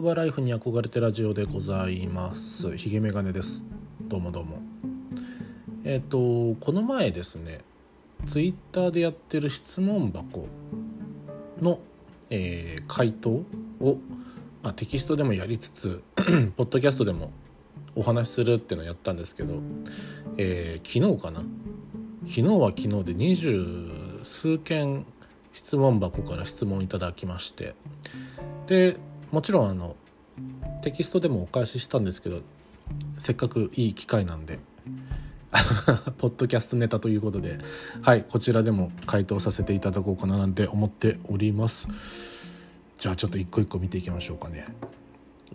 筑波ライフに憧れてラジオでございます。ひげメガネです。どうもどうも。えっ、とこの前ですねツイッターでやってる質問箱の、えー回答を、まあ、テキストでもやりつつ ポッドキャストでもお話しするっていうのをやったんですけど、えー昨日かな？昨日は昨日で二十数件質問箱から質問いただきまして。でもちろんあのテキストでもお返ししたんですけどせっかくいい機会なんで ポッドキャストネタということではいこちらでも回答させていただこうかななんて思っております。じゃあちょっと一個一個見ていきましょうかね。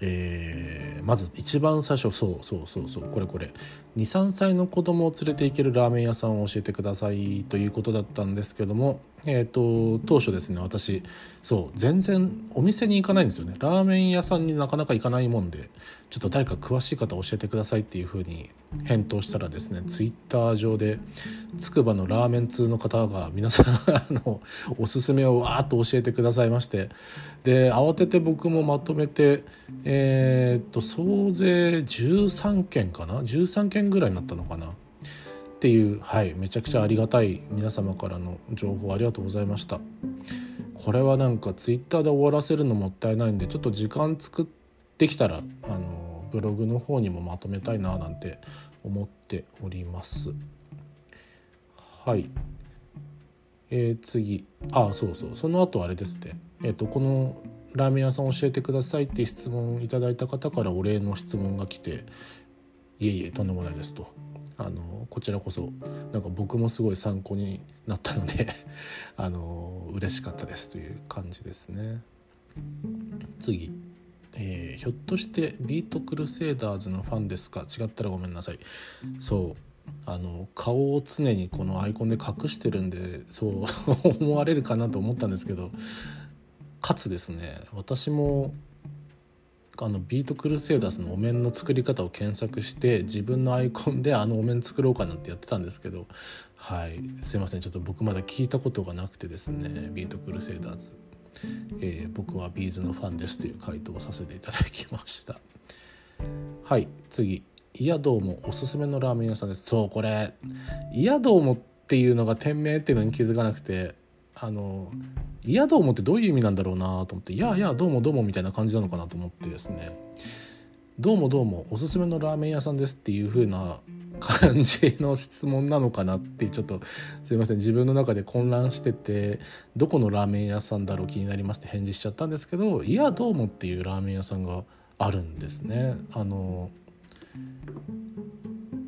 えーまず一番最初そうそうそうそうこれこれ。23歳の子供を連れて行けるラーメン屋さんを教えてくださいということだったんですけども、えー、と当初ですね私そう全然お店に行かないんですよね。ラーメン屋さんになかなか行かないもんでちょっと誰か詳しい方教えてくださいっていうふうに返答したらですねツイッター上でつくばのラーメン通の方が皆さん のおすすめをわーっと教えてくださいましてで慌てて僕もまとめてえーっと総勢13件かな？13件ぐらいになったのかな。っていうはいめちゃくちゃありがたい皆様からの情報ありがとうございました。これはなんかツイッターで終わらせるのもったいないんでちょっと時間作ってきたらあのブログの方にもまとめたいななんて思っております。はい。えー次。あそうそう。その後あれですね。えっ、とこのラーメン屋さん教えてくださいって質問いただいた方からお礼の質問が来ていえいえとんでもないですと。あのこちらこそなんか僕もすごい参考になったので あの嬉しかったですという感じですね。次、えーひょっとして BEAT CRUSADERS のファンですか？違ったらごめんなさい。そう。あの顔を常にこのアイコンで隠してるんでそう 思われるかなと思ったんですけどかつですね。私もあの BEAT CRUSADERS のお面の作り方を検索して自分のアイコンであのお面作ろうかなってやってたんですけどはいすいませんちょっと僕まだ聞いたことがなくてですね BEAT CRUSADERS、えー僕は B'z のファンですという回答をさせていただきました。はい次。いやどうもおすすめのラーメン屋さんです。そうこれ。いやどうもっていうのが店名っていうのに気づかなくてあの「いやどうも」ってどういう意味なんだろうなと思って「いやいやどうもどうも」みたいな感じなのかなと思ってですね「どうもどうもおすすめのラーメン屋さんです」っていう風な感じの質問なのかなってちょっとすいません自分の中で混乱しててどこのラーメン屋さんだろう気になりますって返事しちゃったんですけど「いやどうも」っていうラーメン屋さんがあるんですね。あの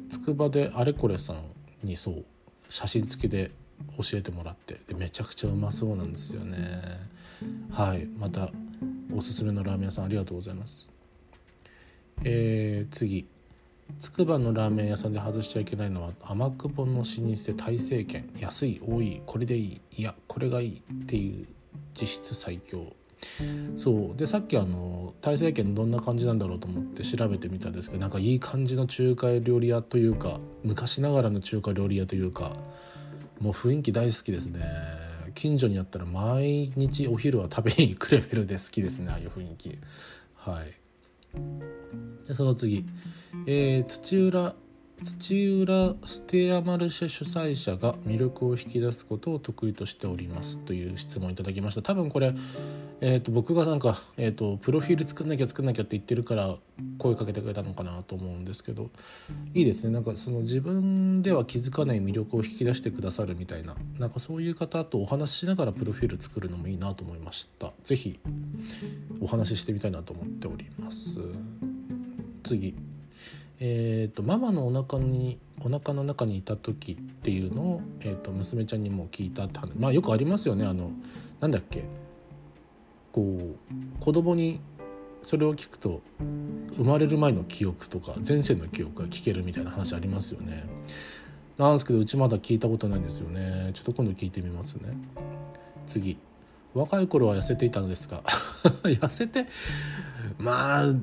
つくばであれこれさんにそう写真付きで教えてもらってでめちゃくちゃうまそうなんですよね。はい。またおすすめのラーメン屋さんありがとうございます。えー、次。つくばのラーメン屋さんで外しちゃいけないのは天久保の老舗大成軒。安い多いこれでいい。いやこれがいいっていう実質最強。そう。でさっきあの大成軒どんな感じなんだろうと思って調べてみたんですけどなんかいい感じの中華料理屋というか昔ながらの中華料理屋というかもう雰囲気大好きですね。近所にあったら毎日お昼は食べに行くレベルで好きですねああいう雰囲気。はい。でその次、えー土浦土浦ステアマルシェ主催者が魅力を引き出すことを得意としておりますという質問いただきました。多分これ、えー、と僕がなんか、えー、とプロフィール作んなきゃ作んなきゃって言ってるから声かけてくれたのかなと思うんですけどいいですね。なんかその自分では気づかない魅力を引き出してくださるみたいななんかそういう方とお話ししながらプロフィール作るのもいいなと思いました。是非お話ししてみたいなと思っております。次。えー、とママのお腹にお腹の中にいた時っていうのを、えー、と娘ちゃんにも聞いたって話まあよくありますよねあのなんだっけこう子供にそれを聞くと生まれる前の記憶とか前世の記憶が聞けるみたいな話ありますよね。なんですけどうちまだ聞いたことないんですよね。ちょっと今度聞いてみますね。次。若い頃は痩せていたのですが 痩せてまあ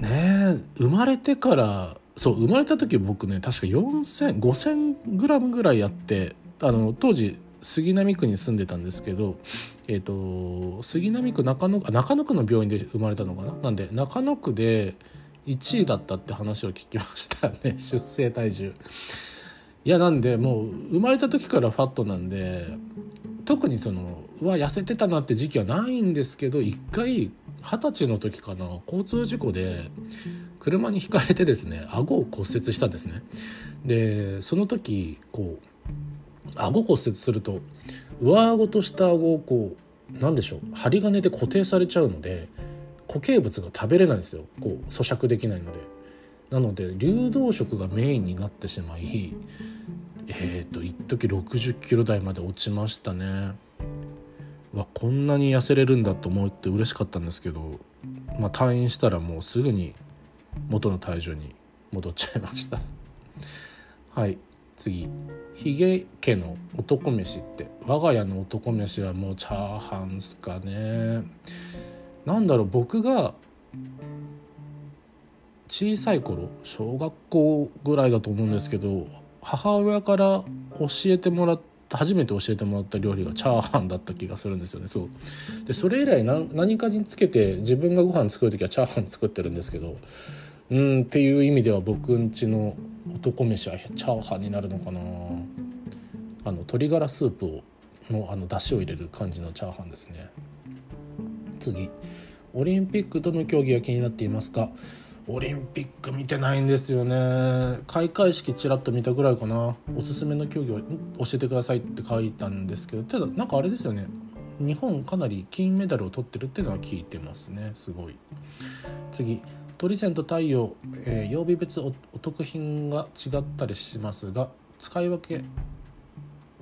ねえ生まれてからそう生まれた時僕ね確か40005000グラムぐらいやってあの当時杉並区に住んでたんですけど、えーと、杉並区中野中野区の病院で生まれたのかな？なんで中野区で1位だったって話を聞きましたね 出生体重。いやなんでもう生まれた時からファットなんで特にそのうわ痩せてたなって時期はないんですけど一回二十歳の時かな。交通事故で車にひかれてですね顎を骨折したんですね。でその時こう顎骨折すると上顎と下顎をこうなんでしょう針金で固定されちゃうので固形物が食べれないんですよ。こう咀嚼できないので。なので流動食がメインになってしまいえっ、ー、と一時60キロ台まで落ちましたね。わこんなに痩せれるんだと思って嬉しかったんですけど、まあ、退院したらもうすぐに元の体重に戻っちゃいました。はい次。ヒゲ家の男飯って我が家の男飯はもうチャーハンすかね。なんだろう僕が小さい頃小学校ぐらいだと思うんですけど母親から教えてもらった初めて教えてもらった料理がチャーハンだった気がするんですよね。そう。でそれ以来何かにつけて自分がご飯作る時はチャーハン作ってるんですけどうんっていう意味では僕んちの男飯はチャーハンになるのかな。あの鶏ガラスープをのあの出汁を入れる感じのチャーハンですね。次。オリンピックどの競技が気になっていますか？オリンピック見てないんですよね。開会式ちらっと見たぐらいかな。おすすめの競技を教えてくださいって書いたんですけど。ただなんかあれですよね。日本かなり金メダルを取ってるっていうのは聞いてますね。すごい。次。鳥線と太陽、えー、曜日別お得品が違ったりしますが使い分け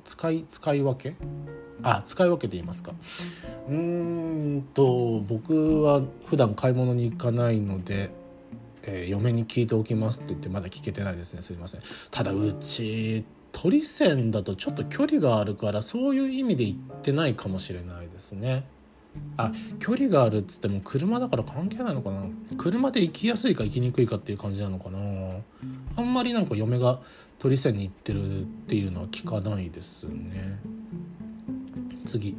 使い使い分け？あ使い分けて言いますか。うーんと僕は普段買い物に行かないので、えー、嫁に聞いておきますって言ってまだ聞けてないですね。すいません。ただうち鳥線だとちょっと距離があるからそういう意味で行ってないかもしれないですね。あ距離があるっつっても車だから関係ないのかな。車で行きやすいか行きにくいかっていう感じなのかな。あんまりなんか嫁が鳥線に行ってるっていうのは聞かないですね。次、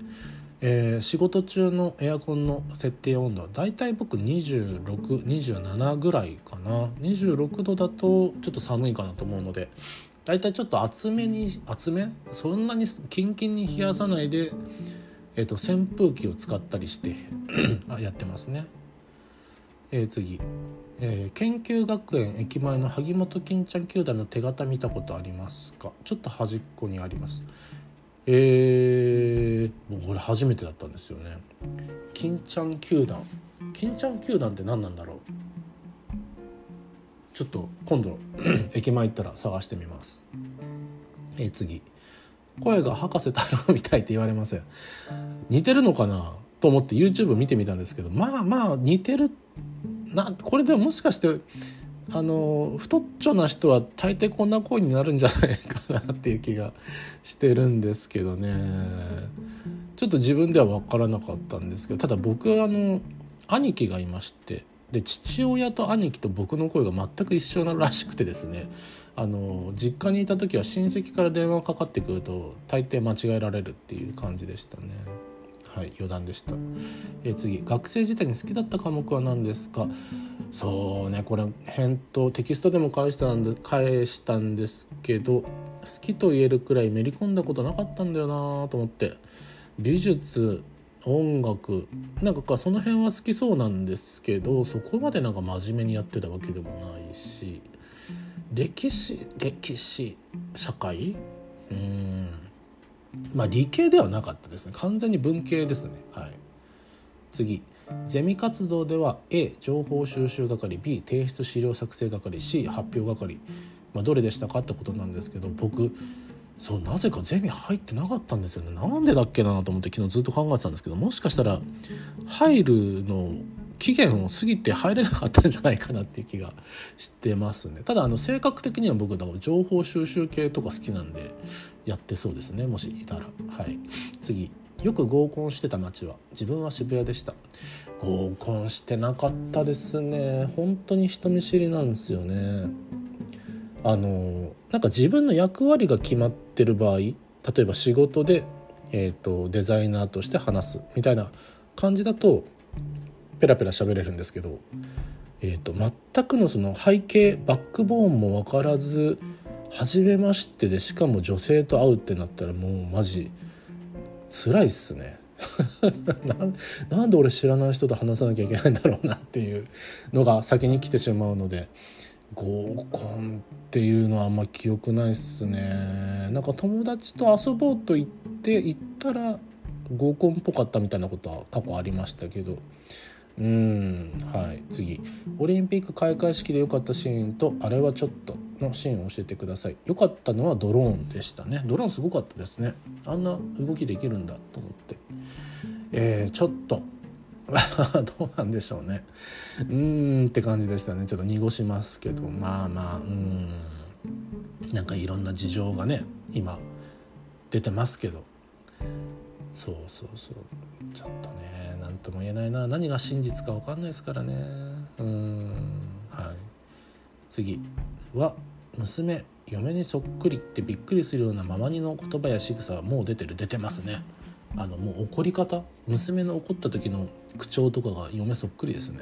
えー、仕事中のエアコンの設定温度はだいたい僕2627ぐらいかな。26度だとちょっと寒いかなと思うのでだいたいちょっと厚めに厚め？そんなにキンキンに冷やさないで、えーと、扇風機を使ったりして やってますね、えー、次。えー、研究学園駅前の萩本欽ちゃん球団の手形見たことありますか？ちょっと端っこにあります。えー、もうこれ初めてだったんですよね。金ちゃん球団。金ちゃん球団って何なんだろう。ちょっと今度 駅前行ったら探してみます。えー、次。声が博士太郎みたいって言われません。似てるのかな？と思って YouTube 見てみたんですけどまあまあ似てる。なこれでももしかしてあの太っちょな人は大抵こんな声になるんじゃないかなっていう気がしてるんですけどねちょっと自分では分からなかったんですけどただ僕はあの兄貴がいましてで父親と兄貴と僕の声が全く一緒ならしくてですねあの実家にいた時は親戚から電話かかってくると大抵間違えられるっていう感じでしたね。はい余談でした、えー、次学生時代に好きだった科目は何ですか？そうねこれ返答テキストでも返したんで返したんですけど好きと言えるくらいめり込んだことなかったんだよなと思って。美術音楽なんかその辺は好きそうなんですけどそこまでなんか真面目にやってたわけでもないし歴史歴史社会？うん。まあ理系ではなかったですね。完全に文系ですね。はい。次。ゼミ活動では A 情報収集係 B 提出資料作成係 C 発表係、まあ、どれでしたかってことなんですけど僕そうなぜかゼミ入ってなかったんですよね。なんでだっけなと思って昨日ずっと考えてたんですけどもしかしたら入るの期限を過ぎて入れなかったんじゃないかなっていう気がしてますね。ただあの性格的には僕だから情報収集系とか好きなんでやってそうですね。もしいたら。はい。次。よく合コンしてた街は。自分は渋谷でした。合コンしてなかったですね。本当に人見知りなんですよね。あのなんか自分の役割が決まってる場合例えば仕事で、えーと、デザイナーとして話すみたいな感じだとペラペラ喋れるんですけど、えーと、全くのその背景バックボーンも分からず初めましてでしかも女性と会うってなったらもうマジ辛いっすね。ななんで俺知らない人と話さなきゃいけないんだろうなっていうのが先に来てしまうので合コンっていうのはあんま記憶ないっすね。なんか友達と遊ぼうと言って行ったら合コンっぽかったみたいなことは過去ありましたけどうん。はい。次。オリンピック開会式で良かったシーンとあれはちょっとのシーンを教えてください。良かったのはドローンでしたね。ドローンすごかったですね。あんな動きできるんだと思って。えー、ちょっと。どうなんでしょうね。うーんって感じでしたね。ちょっと濁しますけど。まあまあ。うん。なんかいろんな事情がね今出てますけど。そうそうそう。ちょっと。とも言えないな。何が真実か分かんないですからね。うん。はい。次は娘嫁にそっくりってびっくりするようなママにの言葉や仕草はもう出てる。出てますね。あのもう怒り方。娘の怒った時の口調とかが嫁そっくりですね、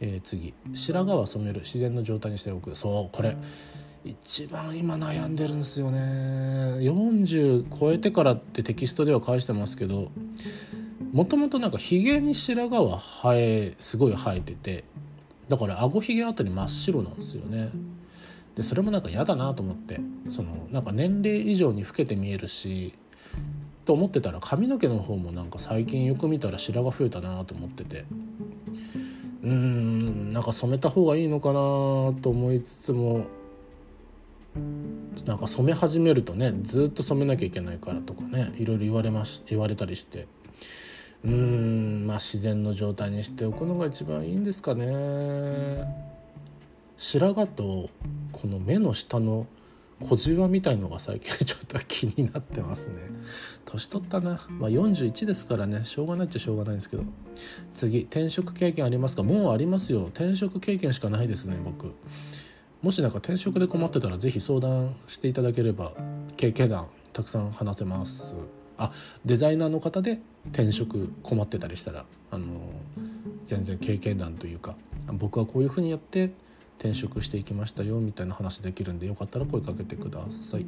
えー、次。白髪は染める。自然の状態にしておく。そうこれ。一番今悩んでるんですよね。40超えてからってテキストでは返してますけどもともとなんかひげに白髪は生えすごい生えててだから顎ひげあたり真っ白なんですよね。でそれもなんか嫌だなと思ってそのなんか年齢以上に老けて見えるしと思ってたら髪の毛の方もなんか最近よく見たら白髪増えたなと思ってて。うーんなんか染めた方がいいのかなと思いつつもなんか染め始めるとねずっと染めなきゃいけないからとかねいろいろ言われまし言われたりして。うんまあ自然の状態にしておくのが一番いいんですかね。白髪とこの目の下の小じわみたいのが最近ちょっと気になってますね。年取ったな、まあ、41ですからね。しょうがないっちゃしょうがないんですけど。次転職経験ありますか？もうありますよ。転職経験しかないですね僕。もし何か転職で困ってたら是非相談していただければ経験談たくさん話せます。あデザイナーの方で転職困ってたりしたらあの全然経験談というか僕はこういうふうにやって転職していきましたよみたいな話できるんでよかったら声かけてください。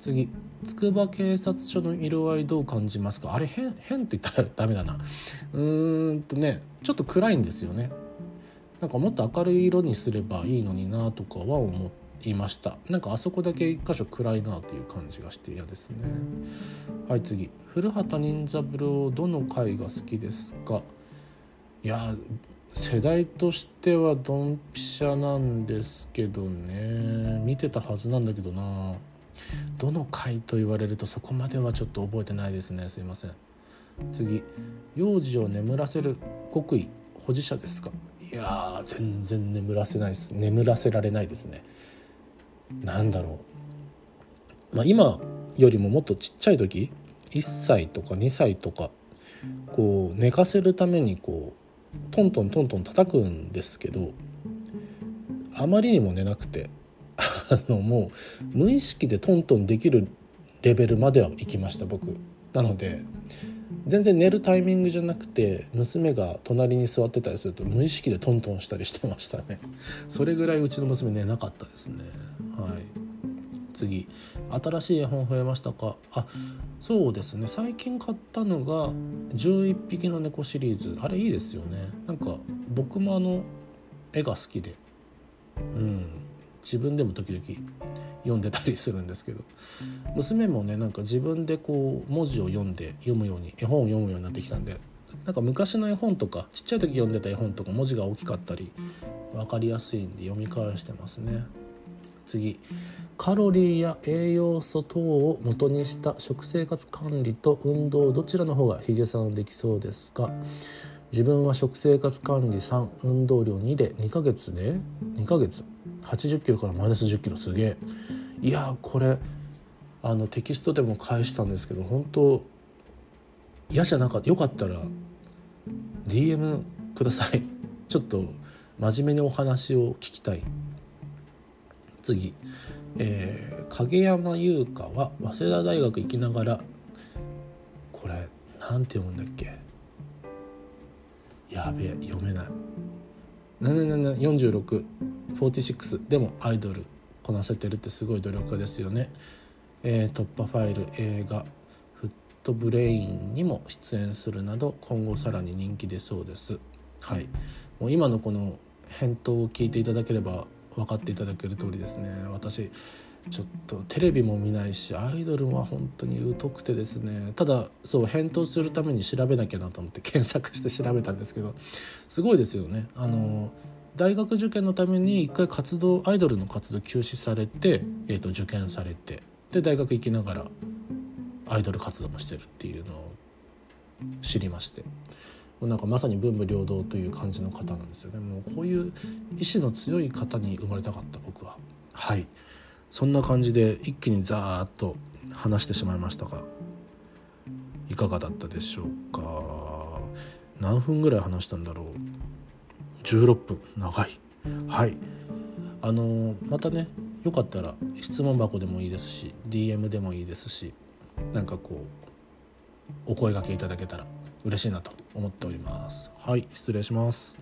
次筑波警察署の色合いどう感じますか？あれ変変って言ったらダメだな。うーんとねちょっと暗いんですよね。なんかもっと明るい色にすればいいのになとかは思っいました。なんかあそこだけ一箇所暗いなっていう感じがして嫌ですね。はい次。古畑任三郎どの回が好きですか？いや世代としてはドンピシャなんですけどね。見てたはずなんだけどな。どの回と言われるとそこまではちょっと覚えてないですね。すいません。次。幼児を眠らせる極意保持者ですか？いや全然眠らせないです。眠らせられないですね。何だろう、まあ、今よりももっとちっちゃい時1歳とか2歳とかこう寝かせるためにこうトントントントン叩くんですけどあまりにも寝なくてあのもう無意識でトントンできるレベルまでは行きました僕。なので全然寝るタイミングじゃなくて娘が隣に座ってたりすると無意識でトントンしたりしてましたね。それぐらいうちの娘寝なかったですね。はい。次。新しい絵本増えましたか？あそうですね。最近買ったのが「11匹の猫」シリーズ。あれいいですよね。なんか僕もあの絵が好きで。うん。自分でも時々読んでたりするんですけど。娘もねなんか自分でこう文字を読んで読むように絵本を読むようになってきたんで。なんか昔の絵本とかちっちゃい時読んでた絵本とか文字が大きかったり分かりやすいんで読み返してますね。次。カロリーや栄養素等を元にした食生活管理と運動どちらの方がヒゲさんできそうですか？自分は食生活管理3運動量2で2ヶ月で2ヶ月。80キロからマイナス10キロすげえ。いやこれあのテキストでも返したんですけど本当嫌じゃなかったよかったら DM ください。ちょっと真面目にお話を聞きたい。次。えー、影山優香は早稲田大学行きながらこれなんて読むんだっけ？やべえ読めない。46 46でもアイドルこなせてるってすごい努力家ですよね、えー、突破ファイル映画「フットブレイン」にも出演するなど今後さらに人気出そうです。はい。もう今のこの返答を聞いていただければ分かっていただける通りですね。私ちょっとテレビも見ないしアイドルは本当に疎くてですね。ただそう返答するために調べなきゃなと思って検索して調べたんですけどすごいですよね。あの大学受験のために一回活動アイドルの活動休止されて、えー、と受験されてで大学行きながらアイドル活動もしてるっていうのを知りまして。なんかまさに文武両道という感じの方なんですよね。もうこういう意志の強い方に生まれたかった僕は。はい。そんな感じで一気にザーッと話してしまいましたがいかがだったでしょうか。何分ぐらい話したんだろう16分長い。はい。あのまたねよかったら質問箱でもいいですし DM でもいいですしなんかこうお声がけいただけたら嬉しいなと思っております。はい失礼します。